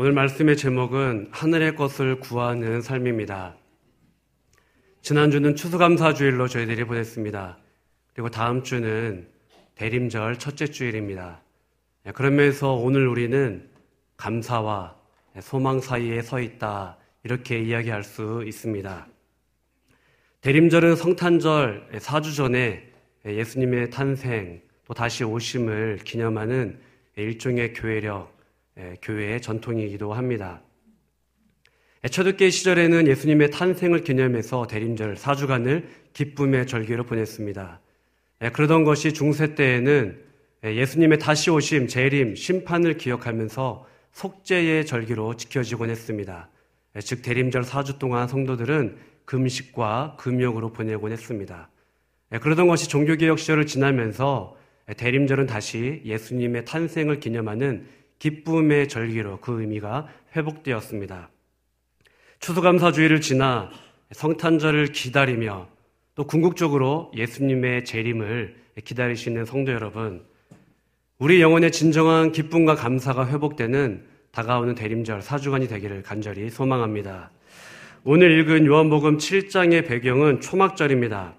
오늘 말씀의 제목은 하늘의 것을 구하는 삶입니다. 지난주는 추수감사주일로 저희들이 보냈습니다. 그리고 다음 주는 대림절 첫째 주일입니다. 예, 그러면서 오늘 우리는 감사와 소망 사이에 서 있다. 이렇게 이야기할 수 있습니다. 대림절은 성탄절 4주 전에 예수님의 탄생 또 다시 오심을 기념하는 일종의 교회력, 교회의 전통이기도 합니다. 초대교 시절에는 예수님의 탄생을 기념해서 대림절 4주간을 기쁨의 절기로 보냈습니다. 그러던 것이 중세 때에는 예수님의 다시 오심, 재림, 심판을 기억하면서 속죄의 절기로 지켜지곤 했습니다. 즉 대림절 4주 동안 성도들은 금식과 금욕으로 보내곤 했습니다. 그러던 것이 종교개혁 시절을 지나면서 대림절은 다시 예수님의 탄생을 기념하는 기쁨의 절기로 그 의미가 회복되었습니다. 추수감사주의를 지나 성탄절을 기다리며 또 궁극적으로 예수님의 재림을 기다리시는 성도 여러분, 우리 영혼의 진정한 기쁨과 감사가 회복되는 다가오는 대림절 사주간이 되기를 간절히 소망합니다. 오늘 읽은 요한복음 7장의 배경은 초막절입니다.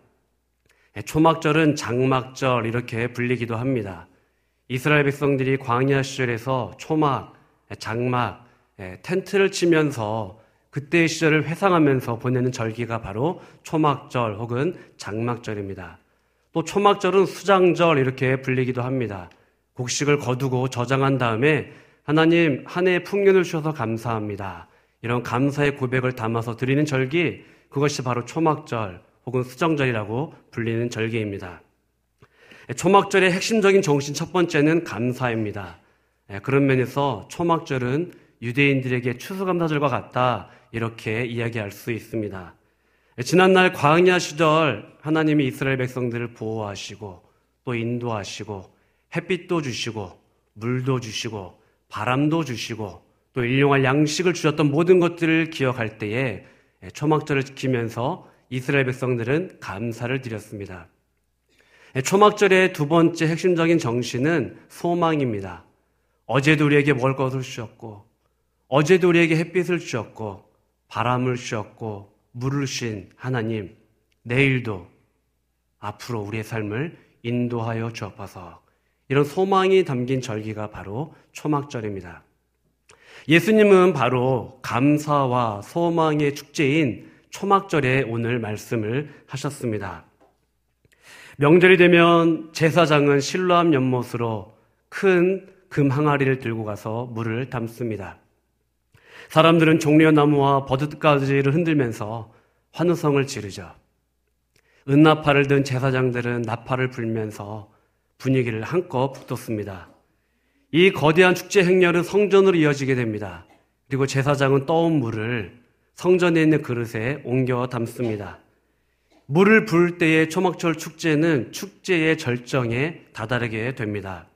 초막절은 장막절 이렇게 불리기도 합니다. 이스라엘 백성들이 광야 시절에서 초막, 장막, 텐트를 치면서 그때의 시절을 회상하면서 보내는 절기가 바로 초막절 혹은 장막절입니다. 또 초막절은 수장절 이렇게 불리기도 합니다. 곡식을 거두고 저장한 다음에 하나님 한 해의 풍년을 주셔서 감사합니다. 이런 감사의 고백을 담아서 드리는 절기 그것이 바로 초막절 혹은 수정절이라고 불리는 절기입니다. 초막절의 핵심적인 정신 첫 번째는 감사입니다. 그런 면에서 초막절은 유대인들에게 추수감사절과 같다 이렇게 이야기할 수 있습니다. 지난날 광야 시절 하나님이 이스라엘 백성들을 보호하시고 또 인도하시고 햇빛도 주시고 물도 주시고 바람도 주시고 또 일용할 양식을 주셨던 모든 것들을 기억할 때에 초막절을 지키면서 이스라엘 백성들은 감사를 드렸습니다. 초막절의 두 번째 핵심적인 정신은 소망입니다. 어제도 우리에게 먹을 것을 주셨고, 어제도 우리에게 햇빛을 주셨고, 바람을 주셨고, 물을 주신 하나님, 내일도 앞으로 우리의 삶을 인도하여 주옵소서. 이런 소망이 담긴 절기가 바로 초막절입니다. 예수님은 바로 감사와 소망의 축제인 초막절에 오늘 말씀을 하셨습니다. 명절이 되면 제사장은 실로암 연못으로 큰 금 항아리를 들고 가서 물을 담습니다. 사람들은 종려 나무와 버드가지를 흔들면서 환호성을 지르죠. 은나팔을 든 제사장들은 나팔을 불면서 분위기를 한껏 북돋습니다. 이 거대한 축제 행렬은 성전으로 이어지게 됩니다. 그리고 제사장은 떠온 물을 성전에 있는 그릇에 옮겨 담습니다. 물을 부을 때의 초막절 축제는 축제의 절정에 다다르게 됩니다.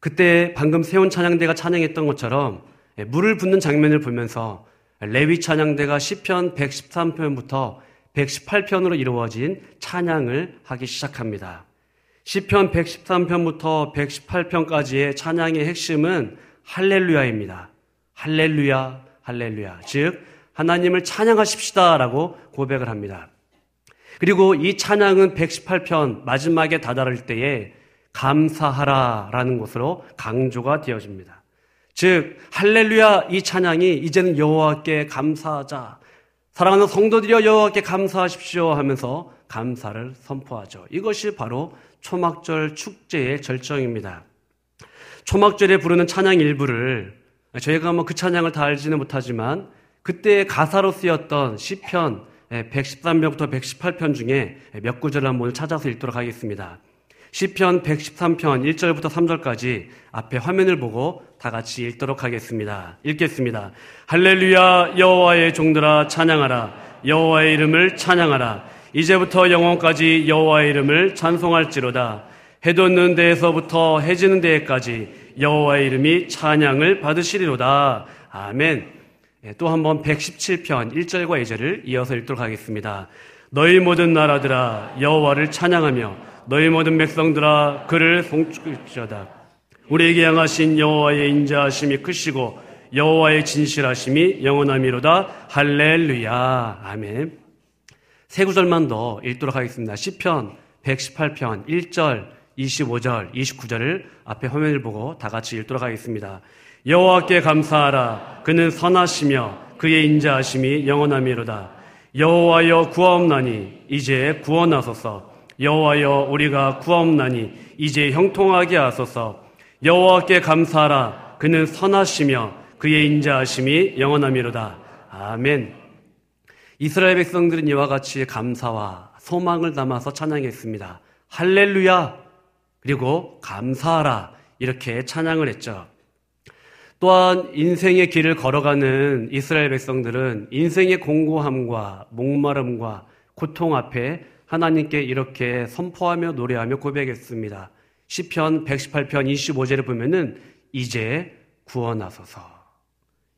그때 방금 세운 찬양대가 찬양했던 것처럼 물을 붓는 장면을 보면서 레위 찬양대가 시편 113편부터 118편으로 이루어진 찬양을 하기 시작합니다. 시편 113편부터 118편까지의 찬양의 핵심은 할렐루야입니다. 할렐루야, 할렐루야. 즉 하나님을 찬양하십시다라고 고백을 합니다. 그리고 이 찬양은 118편 마지막에 다다를 때에 감사하라 라는 것으로 강조가 되어집니다. 즉 할렐루야 이 찬양이 이제는 여호와께 감사하자. 사랑하는 성도들이여 여호와께 감사하십시오 하면서 감사를 선포하죠. 이것이 바로 초막절 축제의 절정입니다. 초막절에 부르는 찬양 일부를 저희가 뭐 그 찬양을 다 알지는 못하지만 그때 가사로 쓰였던 시편 113편부터 118편 중에 몇 구절을 한번 찾아서 읽도록 하겠습니다. 시편 113편 1절부터 3절까지 앞에 화면을 보고 다 같이 읽도록 하겠습니다. 읽겠습니다. 할렐루야 여호와의 종들아 찬양하라 여호와의 이름을 찬양하라 이제부터 영원까지 여호와의 이름을 찬송할지로다 해 돋는 데에서부터 해 지는 데까지 여호와의 이름이 찬양을 받으시리로다 아멘. 예, 또한번 117편 1절과 2절을 이어서 읽도록 하겠습니다. 너희 모든 나라들아 여호와를 찬양하며 너희 모든 백성들아 그를 송축하다. 우리에게 향하신 여호와의 인자하심이 크시고 여호와의 진실하심이 영원함이로다 할렐루야 아멘 세 구절만 더 읽도록 하겠습니다. 10편 118편 1절 25절 29절을 앞에 화면을 보고 다 같이 읽도록 하겠습니다. 여호와께 감사하라. 그는 선하시며 그의 인자하심이 영원함이로다. 여호와여 구하옵나니 이제 구원하소서. 여호와여 우리가 구하옵나니 이제 형통하게 하소서. 여호와께 감사하라. 그는 선하시며 그의 인자하심이 영원함이로다. 아멘. 이스라엘 백성들은 이와 같이 감사와 소망을 담아서 찬양했습니다. 할렐루야! 그리고 감사하라. 이렇게 찬양을 했죠 또한 인생의 길을 걸어가는 이스라엘 백성들은 인생의 공고함과 목마름과 고통 앞에 하나님께 이렇게 선포하며 노래하며 고백했습니다. 시편 118편 25절을 보면은 이제 구원하소서.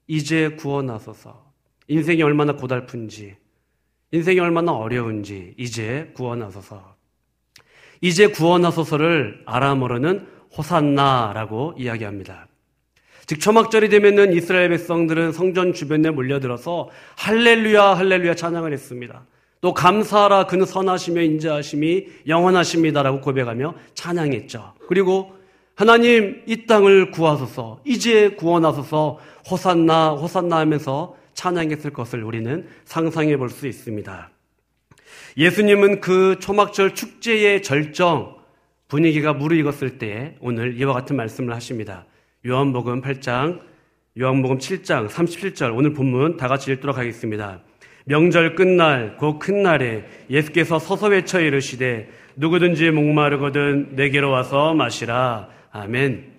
이제 구원하소서. 인생이 얼마나 고달픈지, 인생이 얼마나 어려운지 이제 구원하소서. 이제 구원하소서를 아람어로는 호산나라고 이야기합니다. 즉 초막절이 되면은 이스라엘 백성들은 성전 주변에 몰려들어서 할렐루야 할렐루야 찬양을 했습니다. 또 감사하라 그는 선하시며 인자하심이 영원하십니다라고 고백하며 찬양했죠. 그리고 하나님 이 땅을 구하소서 이제 구원하소서 호산나 호산나 하면서 찬양했을 것을 우리는 상상해 볼 수 있습니다. 예수님은 그 초막절 축제의 절정 분위기가 무르익었을 때 오늘 이와 같은 말씀을 하십니다. 요한복음 8장, 요한복음 7장 37절 오늘 본문 다 같이 읽도록 하겠습니다. 명절 끝날 그큰 날에 예수께서 서서 외쳐 이르시되 누구든지 목마르거든 내게로 와서 마시라. 아멘.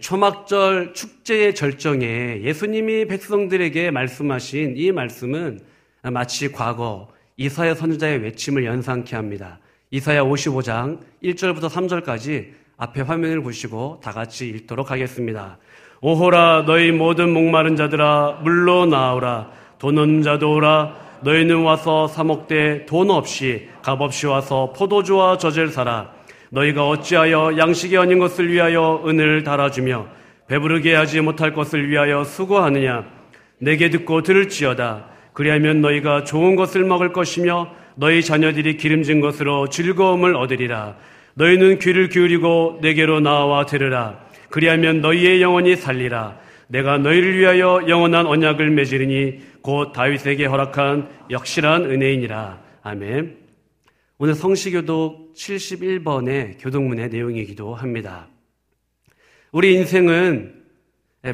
초막절 축제의 절정에 예수님이 백성들에게 말씀하신 이 말씀은 마치 과거 이사야 선지자의 외침을 연상케 합니다. 이사야 55장 1절부터 3절까지 앞에 화면을 보시고 다 같이 읽도록 하겠습니다. 오호라 너희 모든 목마른 자들아 물로 나오라. 돈 없는 자도 오라. 너희는 와서 사먹되 돈 없이 값 없이 와서 포도주와 젖을 사라. 너희가 어찌하여 양식이 아닌 것을 위하여 은을 달아주며 배부르게 하지 못할 것을 위하여 수고하느냐? 내게 듣고 들을지어다. 그리하면 너희가 좋은 것을 먹을 것이며 너희 자녀들이 기름진 것으로 즐거움을 얻으리라 너희는 귀를 기울이고 내게로 나와 들으라. 그리하면 너희의 영혼이 살리라. 내가 너희를 위하여 영원한 언약을 맺으리니 곧 다윗에게 허락한 역실한 은혜이니라. 아멘. 오늘 성시교독 71번의 교독문의 내용이기도 합니다. 우리 인생은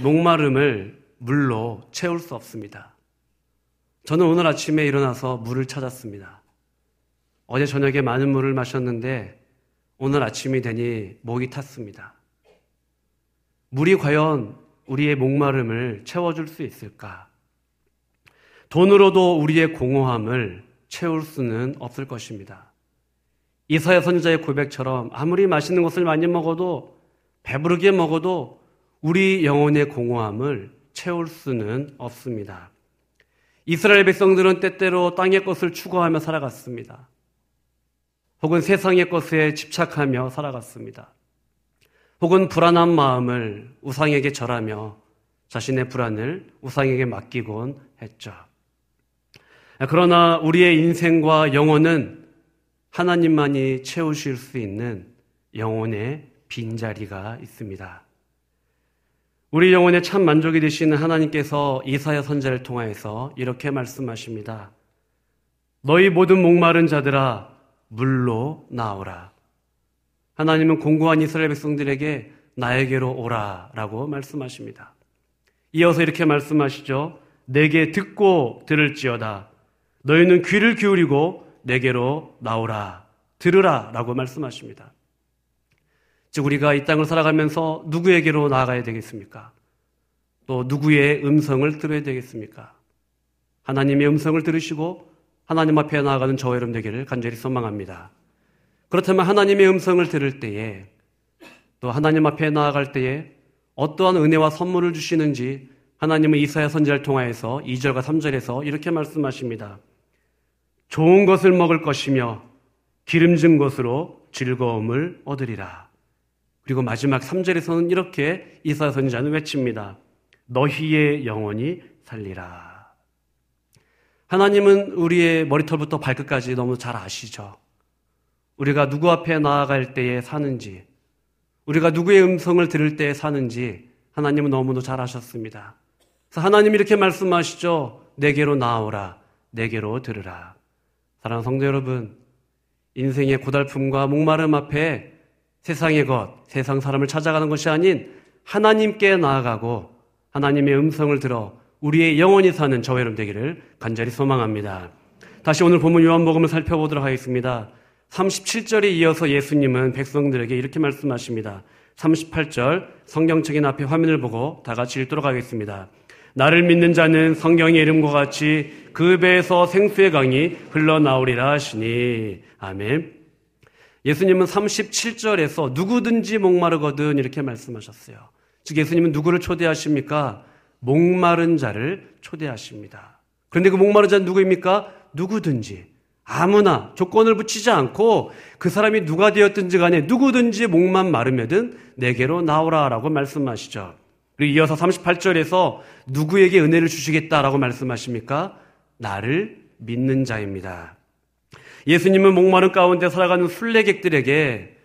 목마름을 물로 채울 수 없습니다. 저는 오늘 아침에 일어나서 물을 찾았습니다. 어제 저녁에 많은 물을 마셨는데 오늘 아침이 되니 목이 탔습니다. 물이 과연 우리의 목마름을 채워줄 수 있을까? 돈으로도 우리의 공허함을 채울 수는 없을 것입니다. 이사야 선지자의 고백처럼 아무리 맛있는 것을 많이 먹어도 배부르게 먹어도 우리 영혼의 공허함을 채울 수는 없습니다. 이스라엘 백성들은 때때로 땅의 것을 추구하며 살아갔습니다. 혹은 세상의 것에 집착하며 살아갔습니다. 혹은 불안한 마음을 우상에게 절하며 자신의 불안을 우상에게 맡기곤 했죠. 그러나 우리의 인생과 영혼은 하나님만이 채우실 수 있는 영혼의 빈자리가 있습니다. 우리 영혼에 참 만족이 되시는 하나님께서 이사야 선자를 통하여서 이렇게 말씀하십니다. 너희 모든 목마른 자들아 물로 나오라. 하나님은 공고한 이스라엘 백성들에게 나에게로 오라 라고 말씀하십니다. 이어서 이렇게 말씀하시죠. 내게 듣고 들을지어다. 너희는 귀를 기울이고 내게로 나오라. 들으라 라고 말씀하십니다. 즉, 우리가 이 땅을 살아가면서 누구에게로 나아가야 되겠습니까? 또 누구의 음성을 들어야 되겠습니까? 하나님의 음성을 들으시고 하나님 앞에 나아가는 저와 여러분 되기를 간절히 소망합니다. 그렇다면 하나님의 음성을 들을 때에 또 하나님 앞에 나아갈 때에 어떠한 은혜와 선물을 주시는지 하나님은 이사야 선지자를 통하여서 2절과 3절에서 이렇게 말씀하십니다. 좋은 것을 먹을 것이며 기름진 것으로 즐거움을 얻으리라. 그리고 마지막 3절에서는 이렇게 이사야 선지자는 외칩니다. 너희의 영혼이 살리라. 하나님은 우리의 머리털부터 발끝까지 너무 잘 아시죠. 우리가 누구 앞에 나아갈 때에 사는지, 우리가 누구의 음성을 들을 때에 사는지 하나님은 너무도 잘 아셨습니다. 그래서 하나님이 이렇게 말씀하시죠. 내게로 나오라. 내게로 들으라. 사랑하는 성도 여러분, 인생의 고달픔과 목마름 앞에 세상의 것, 세상 사람을 찾아가는 것이 아닌 하나님께 나아가고 하나님의 음성을 들어 우리의 영원히 사는 저와 여러분 되기를 간절히 소망합니다. 다시 오늘 본문 요한복음을 살펴보도록 하겠습니다. 37절에 이어서 예수님은 백성들에게 이렇게 말씀하십니다. 38절 성경책인 앞에 화면을 보고 다 같이 읽도록 하겠습니다. 나를 믿는 자는 성경의 이름과 같이 그 배에서 생수의 강이 흘러나오리라 하시니 아멘. 예수님은 37절에서 누구든지 목마르거든 이렇게 말씀하셨어요. 즉 예수님은 누구를 초대하십니까? 목마른 자를 초대하십니다. 그런데 그 목마른 자는 누구입니까? 누구든지 아무나 조건을 붙이지 않고 그 사람이 누가 되었든지 간에 누구든지 목만 마르면든 내게로 나오라라고 말씀하시죠. 그리고 이어서 38절에서 누구에게 은혜를 주시겠다라고 말씀하십니까? 나를 믿는 자입니다. 예수님은 목마른 가운데 살아가는 순례객들에게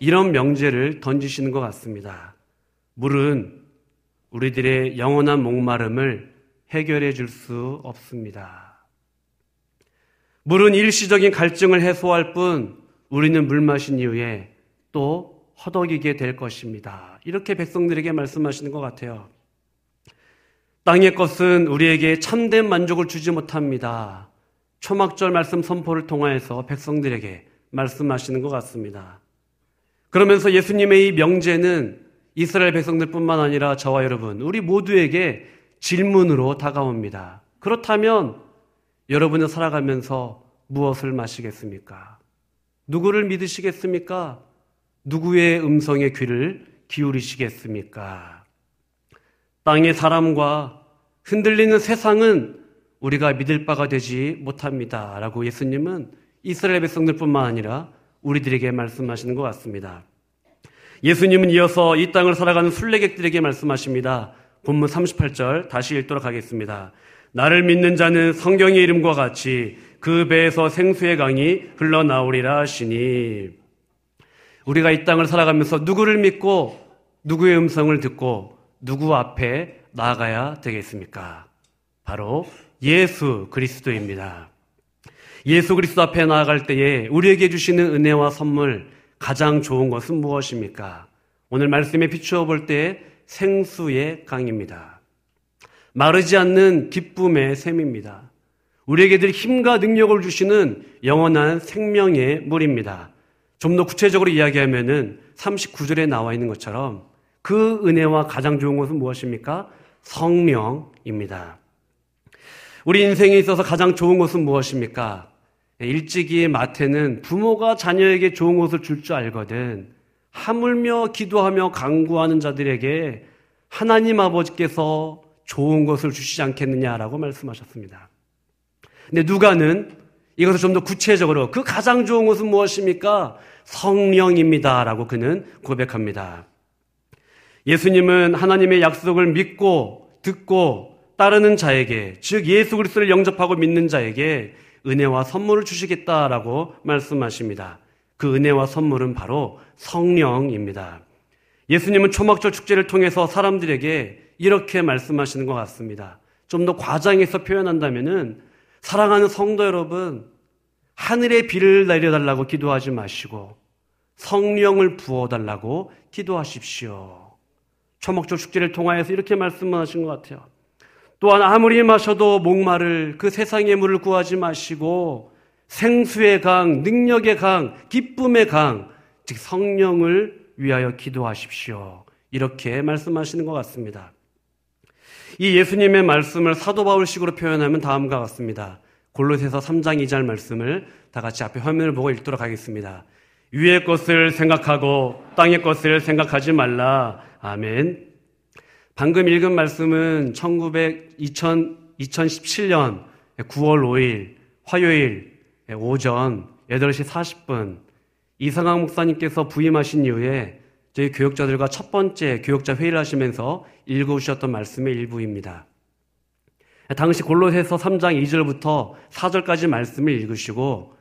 이런 명제를 던지시는 것 같습니다. 물은 우리들의 영원한 목마름을 해결해 줄 수 없습니다. 물은 일시적인 갈증을 해소할 뿐 우리는 물 마신 이후에 또 허덕이게 될 것입니다. 이렇게 백성들에게 말씀하시는 것 같아요. 땅의 것은 우리에게 참된 만족을 주지 못합니다. 초막절 말씀 선포를 통하여서 백성들에게 말씀하시는 것 같습니다. 그러면서 예수님의 이 명제는 이스라엘 백성들뿐만 아니라 저와 여러분, 우리 모두에게 질문으로 다가옵니다. 그렇다면 여러분은 살아가면서 무엇을 마시겠습니까? 누구를 믿으시겠습니까? 누구의 음성에 귀를 기울이시겠습니까? 땅의 사람과 흔들리는 세상은 우리가 믿을 바가 되지 못합니다. 라고 예수님은 이스라엘 백성들뿐만 아니라 우리들에게 말씀하시는 것 같습니다. 예수님은 이어서 이 땅을 살아가는 순례객들에게 말씀하십니다. 본문 38절 다시 읽도록 하겠습니다. 나를 믿는 자는 성경의 이름과 같이 그 배에서 생수의 강이 흘러나오리라 하시니 우리가 이 땅을 살아가면서 누구를 믿고 누구의 음성을 듣고 누구 앞에 나아가야 되겠습니까? 바로 예수 그리스도입니다. 예수 그리스도 앞에 나아갈 때에 우리에게 주시는 은혜와 선물 가장 좋은 것은 무엇입니까? 오늘 말씀에 비추어 볼 때 생수의 강입니다. 마르지 않는 기쁨의 샘입니다. 우리에게 늘 힘과 능력을 주시는 영원한 생명의 물입니다. 좀 더 구체적으로 이야기하면은 39절에 나와 있는 것처럼 그 은혜와 가장 좋은 것은 무엇입니까? 성령입니다. 우리 인생에 있어서 가장 좋은 것은 무엇입니까? 일찍이 마태는 부모가 자녀에게 좋은 것을 줄줄 알거든. 하물며 기도하며 강구하는 자들에게 하나님 아버지께서 좋은 것을 주시지 않겠느냐라고 말씀하셨습니다. 근데 누가는 이것을 좀 더 구체적으로 그 가장 좋은 것은 무엇입니까? 성령입니다라고 그는 고백합니다. 예수님은 하나님의 약속을 믿고 듣고 따르는 자에게 즉 예수 그리스도를 영접하고 믿는 자에게 은혜와 선물을 주시겠다라고 말씀하십니다. 그 은혜와 선물은 바로 성령입니다. 예수님은 초막절 축제를 통해서 사람들에게 이렇게 말씀하시는 것 같습니다. 좀 더 과장해서 표현한다면은 사랑하는 성도 여러분, 하늘의 비를 내려달라고 기도하지 마시고 성령을 부어달라고 기도하십시오. 초목절 축제를 통하여서 이렇게 말씀하신 것 같아요. 또한 아무리 마셔도 목마를 그 세상의 물을 구하지 마시고 생수의 강, 능력의 강, 기쁨의 강, 즉 성령을 위하여 기도하십시오. 이렇게 말씀하시는 것 같습니다. 이 예수님의 말씀을 사도 바울식으로 표현하면 다음과 같습니다. 골로새서 3장 2절 말씀을 다 같이 앞에 화면을 보고 읽도록 하겠습니다. 위의 것을 생각하고 땅의 것을 생각하지 말라. 아멘. 방금 읽은 말씀은 1900, 2000, 2017년 9월 5일 화요일 오전 8시 40분 이상학 목사님께서 부임하신 이후에 저희 교역자들과 첫 번째 교역자 회의를 하시면서 읽어주셨던 말씀의 일부입니다. 당시 골로새서 3장 2절부터 4절까지 말씀을 읽으시고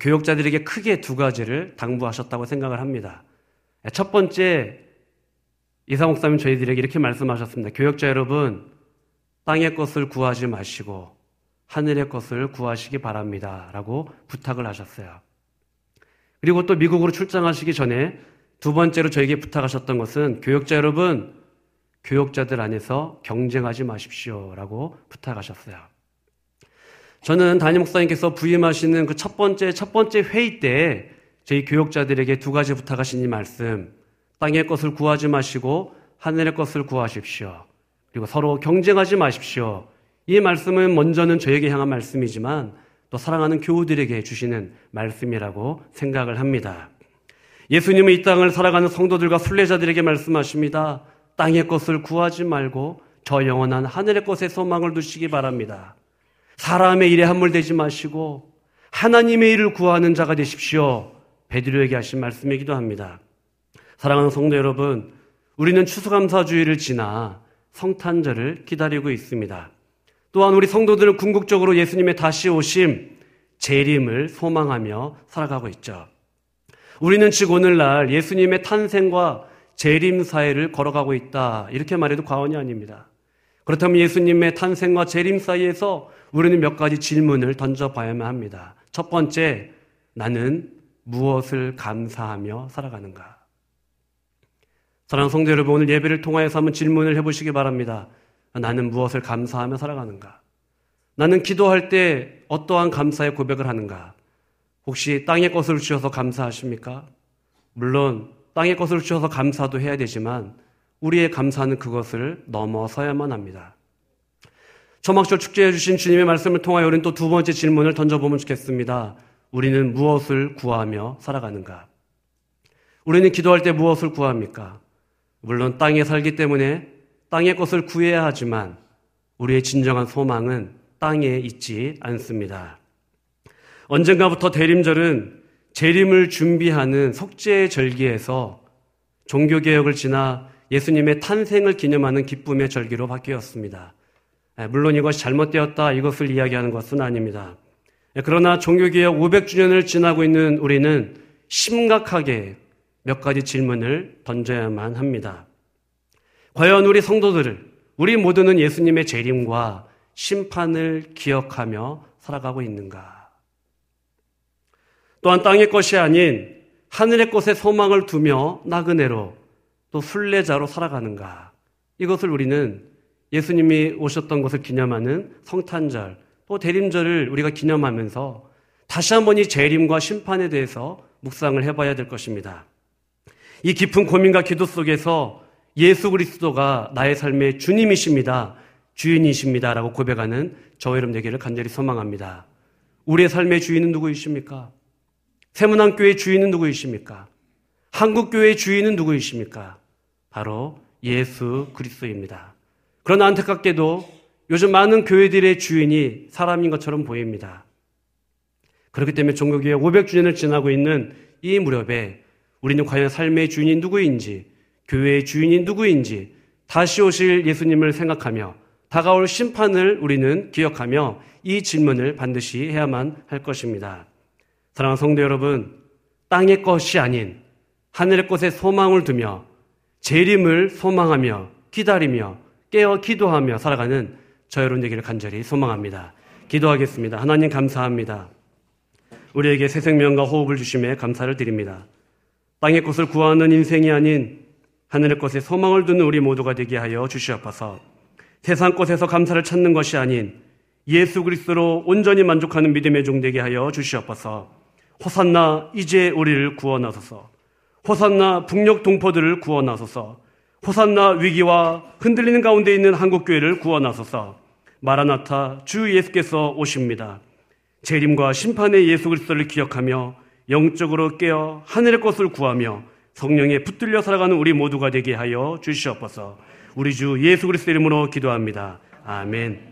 교역자들에게 크게 두 가지를 당부하셨다고 생각을 합니다. 첫 번째 이사 목사님 저희들에게 이렇게 말씀하셨습니다. 교역자 여러분 땅의 것을 구하지 마시고 하늘의 것을 구하시기 바랍니다. 라고 부탁을 하셨어요. 그리고 또 미국으로 출장하시기 전에 두 번째로 저에게 부탁하셨던 것은 교역자 여러분 교역자들 안에서 경쟁하지 마십시오. 라고 부탁하셨어요. 저는 담임 목사님께서 부임하시는 그 첫 번째, 첫 번째 회의 때 저희 교역자들에게 두 가지 부탁하신 이 말씀, 땅의 것을 구하지 마시고 하늘의 것을 구하십시오. 그리고 서로 경쟁하지 마십시오. 이 말씀은 먼저는 저에게 향한 말씀이지만 또 사랑하는 교우들에게 주시는 말씀이라고 생각을 합니다. 예수님은 이 땅을 살아가는 성도들과 순례자들에게 말씀하십니다. 땅의 것을 구하지 말고 저 영원한 하늘의 것에 소망을 두시기 바랍니다. 사람의 일에 함몰되지 마시고 하나님의 일을 구하는 자가 되십시오. 베드로에게 하신 말씀이기도 합니다. 사랑하는 성도 여러분, 우리는 추수감사주의를 지나 성탄절을 기다리고 있습니다. 또한 우리 성도들은 궁극적으로 예수님의 다시 오심, 재림을 소망하며 살아가고 있죠. 우리는 즉 오늘날 예수님의 탄생과 재림 사이를 걸어가고 있다. 이렇게 말해도 과언이 아닙니다. 그렇다면 예수님의 탄생과 재림 사이에서 우리는 몇 가지 질문을 던져봐야만 합니다. 첫 번째, 나는 무엇을 감사하며 살아가는가? 사랑하는 성도 여러분, 오늘 예배를 통하여서 한번 질문을 해보시기 바랍니다. 나는 무엇을 감사하며 살아가는가? 나는 기도할 때 어떠한 감사의 고백을 하는가? 혹시 땅의 것을 주셔서 감사하십니까? 물론 땅의 것을 주셔서 감사도 해야 되지만 우리의 감사는 그것을 넘어서야만 합니다. 초막절 축제해 주신 주님의 말씀을 통하여 우리는 또 두 번째 질문을 던져보면 좋겠습니다. 우리는 무엇을 구하며 살아가는가? 우리는 기도할 때 무엇을 구합니까? 물론 땅에 살기 때문에 땅의 것을 구해야 하지만 우리의 진정한 소망은 땅에 있지 않습니다. 언젠가부터 대림절은 재림을 준비하는 석제의 절기에서 종교개혁을 지나 예수님의 탄생을 기념하는 기쁨의 절기로 바뀌었습니다. 예, 물론 이것이 잘못되었다 이것을 이야기하는 것은 아닙니다. 예, 그러나 종교개혁 500주년을 지나고 있는 우리는 심각하게 몇 가지 질문을 던져야만 합니다. 과연 우리 성도들을, 우리 모두는 예수님의 재림과 심판을 기억하며 살아가고 있는가? 또한 땅의 것이 아닌 하늘의 것에 소망을 두며 나그네로 또 순례자로 살아가는가? 이것을 우리는 예수님이 오셨던 것을 기념하는 성탄절 또 대림절을 우리가 기념하면서 다시 한번 이 재림과 심판에 대해서 묵상을 해봐야 될 것입니다. 이 깊은 고민과 기도 속에서 예수 그리스도가 나의 삶의 주님이십니다. 주인이십니다. 라고 고백하는 저와 여러분 되기를 간절히 소망합니다. 우리의 삶의 주인은 누구이십니까? 세문안교의 주인은 누구이십니까? 한국교회의 주인은 누구이십니까? 바로 예수 그리스도입니다. 그러나 안타깝게도 요즘 많은 교회들의 주인이 사람인 것처럼 보입니다. 그렇기 때문에 종교교회 500주년을 지나고 있는 이 무렵에 우리는 과연 삶의 주인이 누구인지, 교회의 주인이 누구인지, 다시 오실 예수님을 생각하며 다가올 심판을 우리는 기억하며 이 질문을 반드시 해야만 할 것입니다. 사랑하는 성도 여러분, 땅의 것이 아닌 하늘의 것에 소망을 두며 재림을 소망하며 기다리며 깨어 기도하며 살아가는 저 여러분 되기를 간절히 소망합니다. 기도하겠습니다. 하나님 감사합니다. 우리에게 새 생명과 호흡을 주심에 감사를 드립니다. 땅의 것을 구하는 인생이 아닌 하늘의 것에 소망을 두는 우리 모두가 되게 하여 주시옵소서. 세상 것에서 감사를 찾는 것이 아닌 예수 그리스도로 온전히 만족하는 믿음의 종 되게 하여 주시옵소서. 호산나 이제 우리를 구원하소서. 호산나 북녘 동포들을 구원하소서. 호산나 위기와 흔들리는 가운데 있는 한국 교회를 구원하소서. 마라나타 주 예수께서 오십니다. 재림과 심판의 예수 그리스도를 기억하며 영적으로 깨어 하늘의 것을 구하며 성령에 붙들려 살아가는 우리 모두가 되게 하여 주시옵소서. 우리 주 예수 그리스도 이름으로 기도합니다. 아멘.